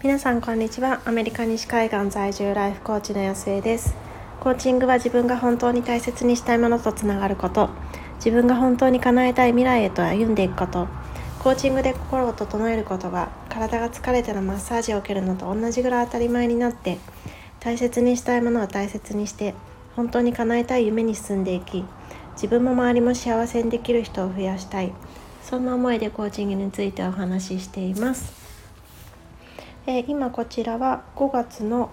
皆さんこんにちは。アメリカ西海岸在住ライフコーチの安江です。コーチングは自分が本当に大切にしたいものとつながること。自分が本当に叶えたい未来へと歩んでいくこと。コーチングで心を整えることが体が疲れてのマッサージを受けるのと同じぐらい当たり前になって大切にしたいものを大切にして本当に叶えたい夢に進んでいき自分も周りも幸せにできる人を増やしたい。そんな思いでコーチングについてお話ししています。えー、今こちらは5月の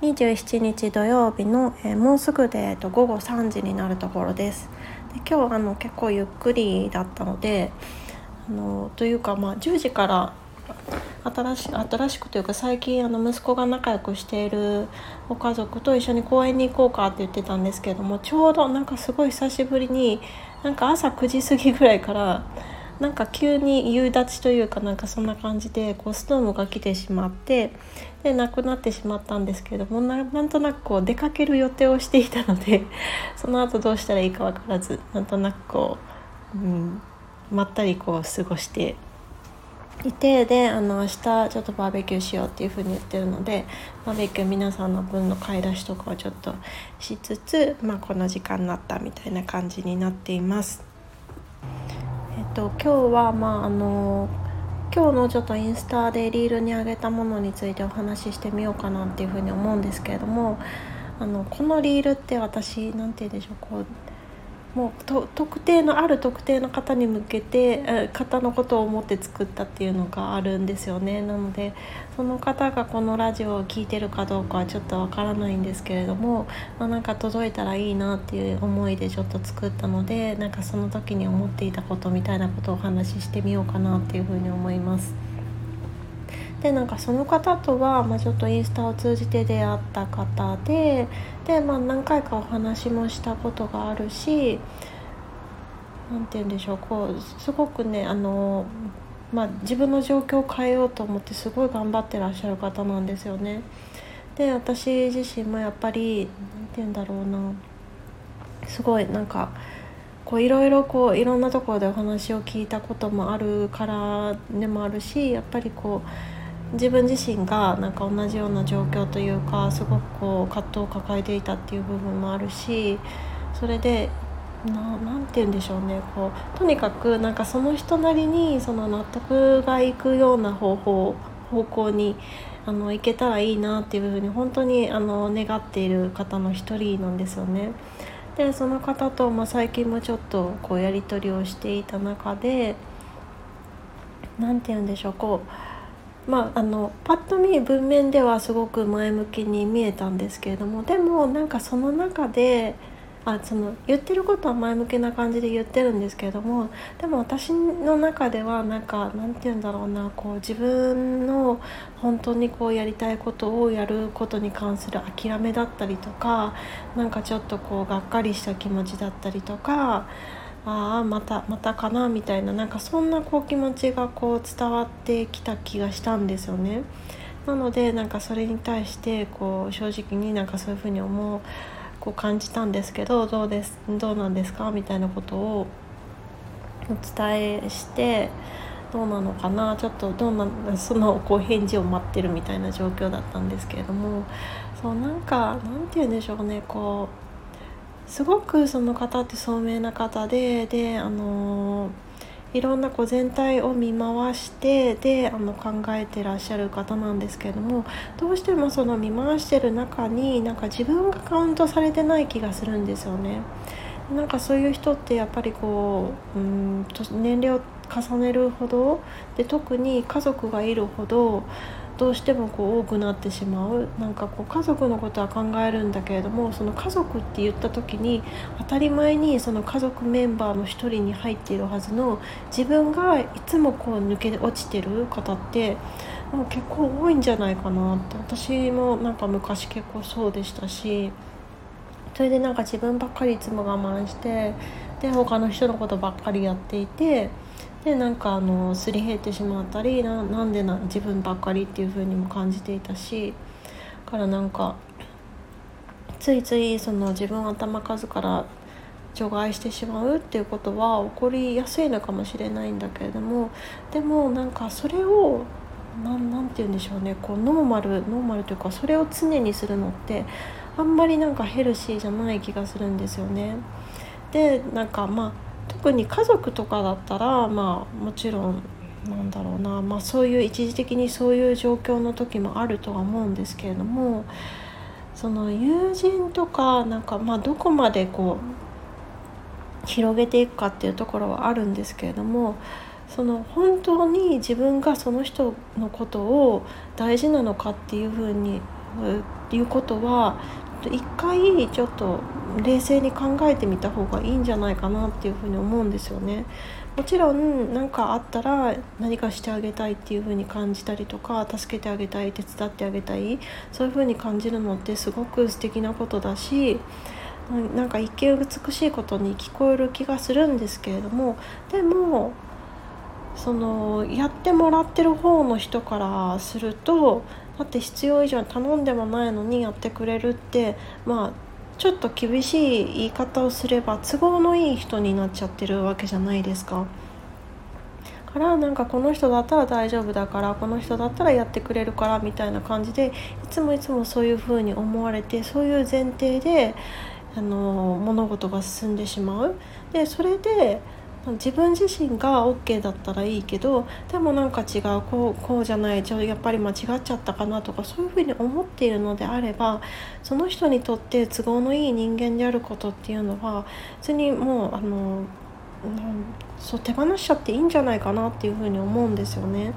27日土曜日の、えー、もうすぐで、えー、と午後3時になるところです。で今日あの結構ゆっくりだったのであのというか、まあ、10時から新し新しくというか最近あの息子が仲良くしているご家族と一緒に公園に行こうかって言ってたんですけどもちょうどなんかすごい久しぶりになんか朝9時過ぎぐらいからなんか急に夕立というかなんかそんな感じでこうストームが来てしまってで亡くなってしまったんですけれどもなんとなくこう出かける予定をしていたので その後どうしたらいいか分からずなんとなくこう、うん、まったりこう過ごしていてであの明日ちょっとバーベキューしようっていうふうに言ってるのでバーベキュー皆さんの分の買い出しとかをちょっとしつつ、まあ、この時間になったみたいな感じになっています。と今日はまああの今日のちょっとインスタでリールに上げたものについてお話ししてみようかなっていうふうに思うんですけれどもあのこのリールって私何て言うんでしょうこうもう特定のある特定の方に向けて方のことを思って作ったっていうのがあるんですよねなのでその方がこのラジオを聴いてるかどうかはちょっとわからないんですけれども、まあ、なんか届いたらいいなっていう思いでちょっと作ったのでなんかその時に思っていたことみたいなことをお話ししてみようかなっていうふうに思います。でなんかその方とは、まあ、ちょっとインスタを通じて出会った方でで、まあ、何回かお話もしたことがあるし何て言うんでしょうこうすごくねあの、まあ、自分の状況を変えようと思ってすごい頑張ってらっしゃる方なんですよね。で私自身もやっぱり何て言うんだろうなすごいなんかこういろいろこういろんなところでお話を聞いたこともあるからでもあるしやっぱりこう自分自身がなんか同じような状況というかすごくこう葛藤を抱えていたっていう部分もあるしそれで何て言うんでしょうねこうとにかくなんかその人なりにその納得がいくような方法方向にあの行けたらいいなっていうふうに本当にあの願っている方の一人なんですよね。でその方と、まあ、最近もちょっとこうやり取りをしていた中で何て言うんでしょうこうまあ、あのパッと見文面ではすごく前向きに見えたんですけれどもでもなんかその中であその言ってることは前向きな感じで言ってるんですけれどもでも私の中ではなんかなんて言うんだろうなこう自分の本当にこうやりたいことをやることに関する諦めだったりとかなんかちょっとこうがっかりした気持ちだったりとかああまたまたかなみたいななんかそんなこう気持ちがこう伝わってきた気がしたんですよね。なのでなんかそれに対してこう正直になんかそういうふうに思うこう感じたんですけどどうですどうなんですかみたいなことをお伝えしてどうなのかなちょっとどうなそのこう返事を待ってるみたいな状況だったんですけれどもそうなんかなんて言うんでしょうねこうすごくその方って聡明な方でであのいろんなこう全体を見回してであの考えてらっしゃる方なんですけどもどうしてもその見回してる中になんか自分がカウントされてない気がするんですよね。なんかそういう人ってやっぱりこううん年齢を重ねるほどで特に家族がいるほどどうしてもこう多くなってしまうなんかこう家族のことは考えるんだけれどもその家族って言った時に当たり前にその家族メンバーの一人に入っているはずの自分がいつもこう抜け落ちてる方ってもう結構多いんじゃないかなって。私もなんか昔結構そうでしたしそれでなんか自分ばっかりいつも我慢してで他の人のことばっかりやっていて。でなんかあのすり減ってしまったりななんでな自分ばっかりっていう風にも感じていたしだからなんかついついその自分頭数から除外してしまうっていうことは起こりやすいのかもしれないんだけれどもでもなんかそれをなんて言うんでしょうねこうノーマルノーマルというかそれを常にするのってあんまりなんかヘルシーじゃない気がするんですよね。でなんかまあ特に家族とかだったらまあもちろんなんだろうな、まあ、そういう一時的にそういう状況の時もあるとは思うんですけれどもその友人とかなんかまあどこまでこう広げていくかっていうところはあるんですけれどもその本当に自分がその人のことを大事なのかっていうふうにいうことは一回ちょっと冷静に考えてみた方がいいんじゃないかなっていうふに思うんですよね。もちろん何かあったら何かしてあげたいっていう風に感じたりとか助けてあげたい手伝ってあげたいそういう風に感じるのってすごく素敵なことだしなんか一見美しいことに聞こえる気がするんですけれどもでもそのやってもらってる方の人からするとだって必要以上に頼んでもないのにやってくれるってまあちょっと厳しい言い方をすれば都合のいい人になっちゃってるわけじゃないですか。からなんかこの人だったら大丈夫だからこの人だったらやってくれるからみたいな感じでいつもいつもそういう風に思われてそういう前提であの物事が進んでしまう。でそれで自分自身が OK だったらいいけどでもなんか違うこうこうじゃないじゃやっぱり間違っちゃったかなとかそういうふうに思っているのであればその人にとって都合のいい人間であることっていうのは別にもうあのそう手放しちゃっていいんじゃないかなっていうふうに思うんですよね。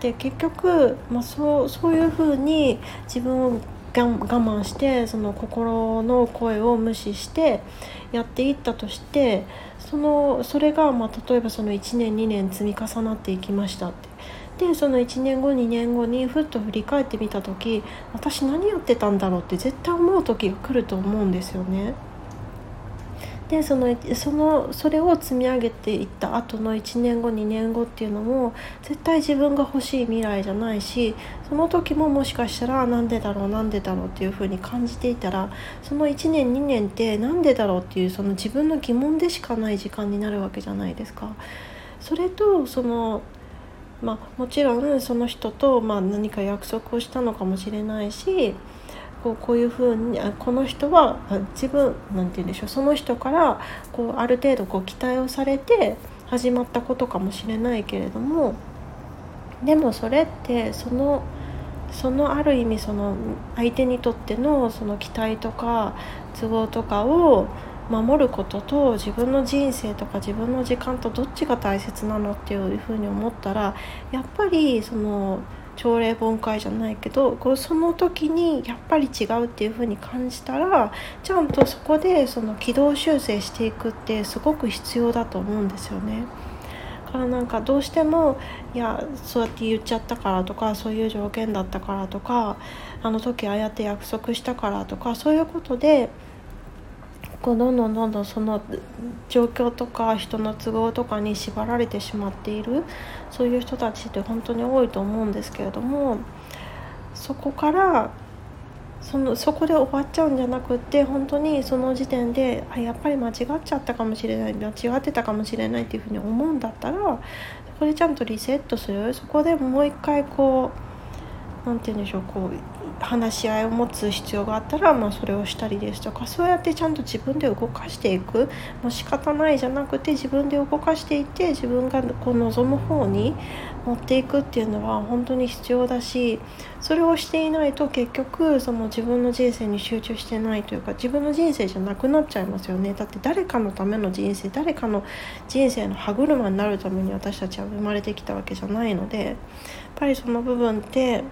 で結局、まあ、そうそういうふうに自分を我慢してその心の声を無視してやっていったとしてそのそれがまあ例えばその1年2年積み重なっていきましたってでその1年後2年後にふっと振り返ってみた時私何やってたんだろうって絶対思う時が来ると思うんですよね。でそのそのそれを積み上げていった後の1年後2年後っていうのも絶対自分が欲しい未来じゃないしその時ももしかしたらなんでだろうなんでだろうっていう風に感じていたらその1年2年って何でだろうっていうその自分の疑問でしかない時間になるわけじゃないですか。それとそのまあ、もちろんその人とまあ何か約束をしたのかもしれないしこうこういうふうにこの人は自分なんて言うんでしょうその人からこうある程度こう期待をされて始まったことかもしれないけれどもでもそれってそのそのある意味その相手にとってのその期待とか都合とかを守ることと自分の人生とか自分の時間とどっちが大切なのっていうふうに思ったらやっぱりその。朝礼本会じゃないけどこうその時にやっぱり違うっていう風に感じたらちゃんとそこでその軌道修正していくってすごく必要だと思うんですよね。からなんかどうしてもいやそうやって言っちゃったからとかそういう条件だったからとかあの時ああやって約束したからとかそういうことでこうどんどんどんどんその状況とか人の都合とかに縛られてしまっているそういう人たちって本当に多いと思うんですけれどもそこからそのそこで終わっちゃうんじゃなくって本当にその時点であやっぱり間違っちゃったかもしれない間違ってたかもしれないっていうふうに思うんだったらそこでちゃんとリセットする。そこでもう一回こう何て言うんでしょうこう話し合いを持つ必要があったら、まあ、それをしたりですとかそうやってちゃんと自分で動かしていく。もう仕方ないじゃなくて自分で動かしていって自分がこう望む方に持っていくっていうのは本当に必要だしそれをしていないと結局その自分の人生に集中してないというか自分の人生じゃなくなっちゃいますよね。だって誰かのための人生誰かの人生の歯車になるために私たちは生まれてきたわけじゃないのでやっぱりその部分って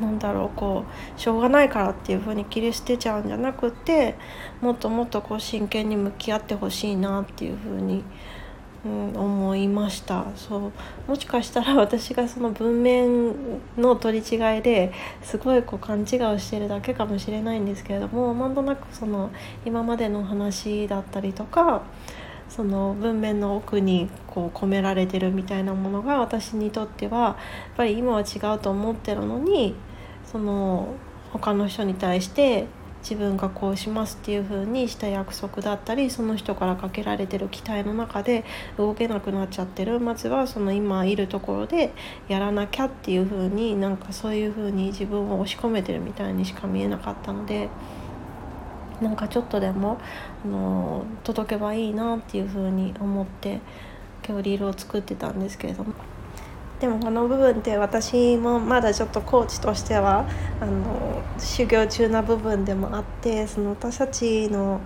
なんだろうこうしょうがないからっていう風に切り捨てちゃうんじゃなくてもっともっとこう真剣に向き合ってほしいなっていう風に、うん、思いました。そう。もしかしたら私がその文面の取り違いですごいこう勘違いをしてるだけかもしれないんですけれどもなんとなくその今までの話だったりとかその文面の奥にこう込められてるみたいなものが私にとってはやっぱり今は違うと思ってるのにその他の人に対して自分がこうしますっていう風にした約束だったりその人からかけられてる期待の中で動けなくなっちゃってるまずはその今いるところでやらなきゃっていう風になんかそういう風に自分を押し込めてるみたいにしか見えなかったので。なんかちょっとでもあの届けばいいなっていう風に思って今日リールを作ってたんですけれどもでもこの部分って私もまだちょっとコーチとしてはあの修行中な部分でもあってその私たちの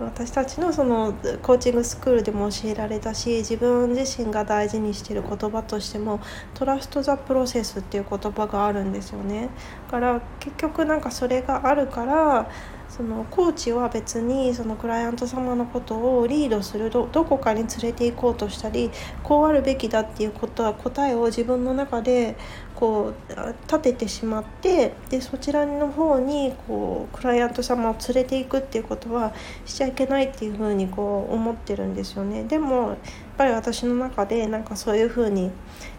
私たちのそのコーチングスクールでも教えられたし自分自身が大事にしている言葉としてもトラスト・ザ・プロセスっていう言葉があるんですよね。だから結局なんかそれがあるからそのコーチは別にそのクライアント様のことをリードするどこかに連れて行こうとしたりこうあるべきだっていうことは答えを自分の中でこう立ててしまってでそちらの方にこうクライアント様を連れていくっていうことはしちゃいけないっていうふうにこう思ってるんですよね。でもやっぱり私の中でなんかそういうふうに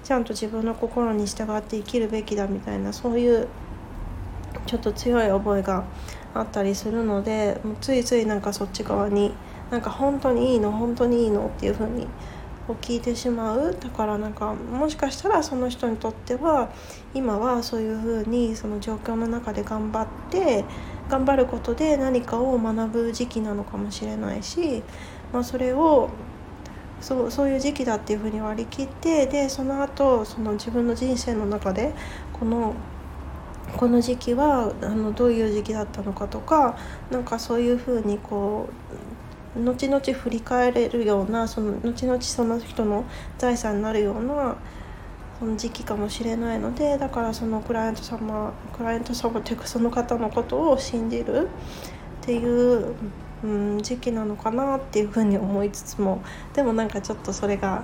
ちゃんと自分の心に従って生きるべきだみたいなそういうちょっと強い思いがあったりするのでもうついついなんかそっち側になんか本当にいいの本当にいいのっていう風に聞いてしまう。だからなんかもしかしたらその人にとっては今はそういう風にその状況の中で頑張って頑張ることで何かを学ぶ時期なのかもしれないし、まあ、それをそうそういう時期だっていうふうに割り切ってでその後その自分の人生の中でこのこの時期はあのどういう時期だったのかとかなんかそういうふうにこう後々振り返れるようなその後々その人の財産になるようなその時期かもしれないのでだからそのクライアント様クライアント様というかその方のことを信じるっていう、うん、時期なのかなっていうふうに思いつつもでもなんかちょっとそれが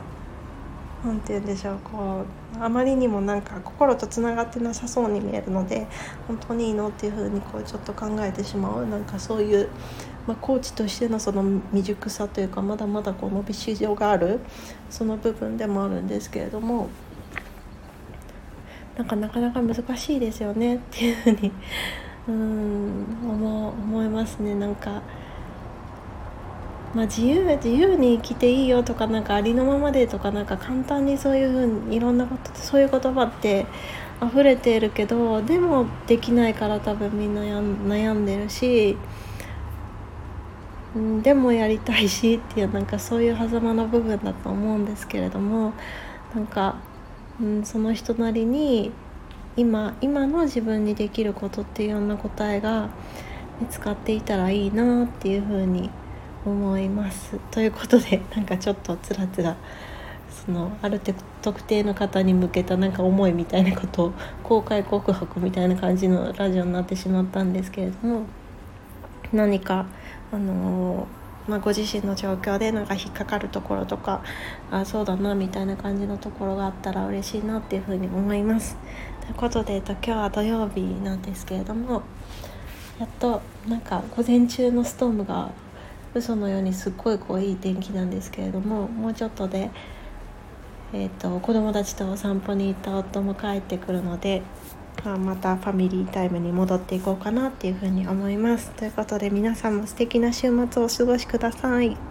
何て言うんでしょうこうあまりにもなんか心とつながってなさそうに見えるので本当にいいのっていうふうにこうちょっと考えてしまうなんかそういう、まあ、コーチとしてのその未熟さというかまだまだこう伸びしろがあるその部分でもあるんですけれども。なんかなかなか難しいですよねっていうふうにうん思思いますねなんかまあ、自由自由に生きていいよとかなんかありのままでとかなんか簡単にそういうふうにいろんなことそういう言葉って溢れているけどでもできないから多分みんな悩んでるし、うん、でもやりたいしっていうなんかそういう狭間の部分だと思うんですけれどもなんか、うん、その人なりに今今の自分にできることっていうような答えが見つかっていたらいいなっていうふうに思います思いますということで なんかちょっとつらつらそのある特定の方に向けたなんか思いみたいなことを公開告白みたいな感じのラジオになってしまったんですけれども何かあのまあ、ご自身の状況でなんか引っかかるところとかあそうだなみたいな感じのところがあったら嬉しいなっていうふうに思います。ということで、えっと、今日は土曜日なんですけれどもやっとなんか午前中のストームが嘘のようにすっごいこういい天気なんですけれどももうちょっとで、えーと、子供たちとお散歩に行った夫も帰ってくるので、まあ、またファミリータイムに戻っていこうかなっていうふうに思います。ということで皆さんも素敵な週末をお過ごしください。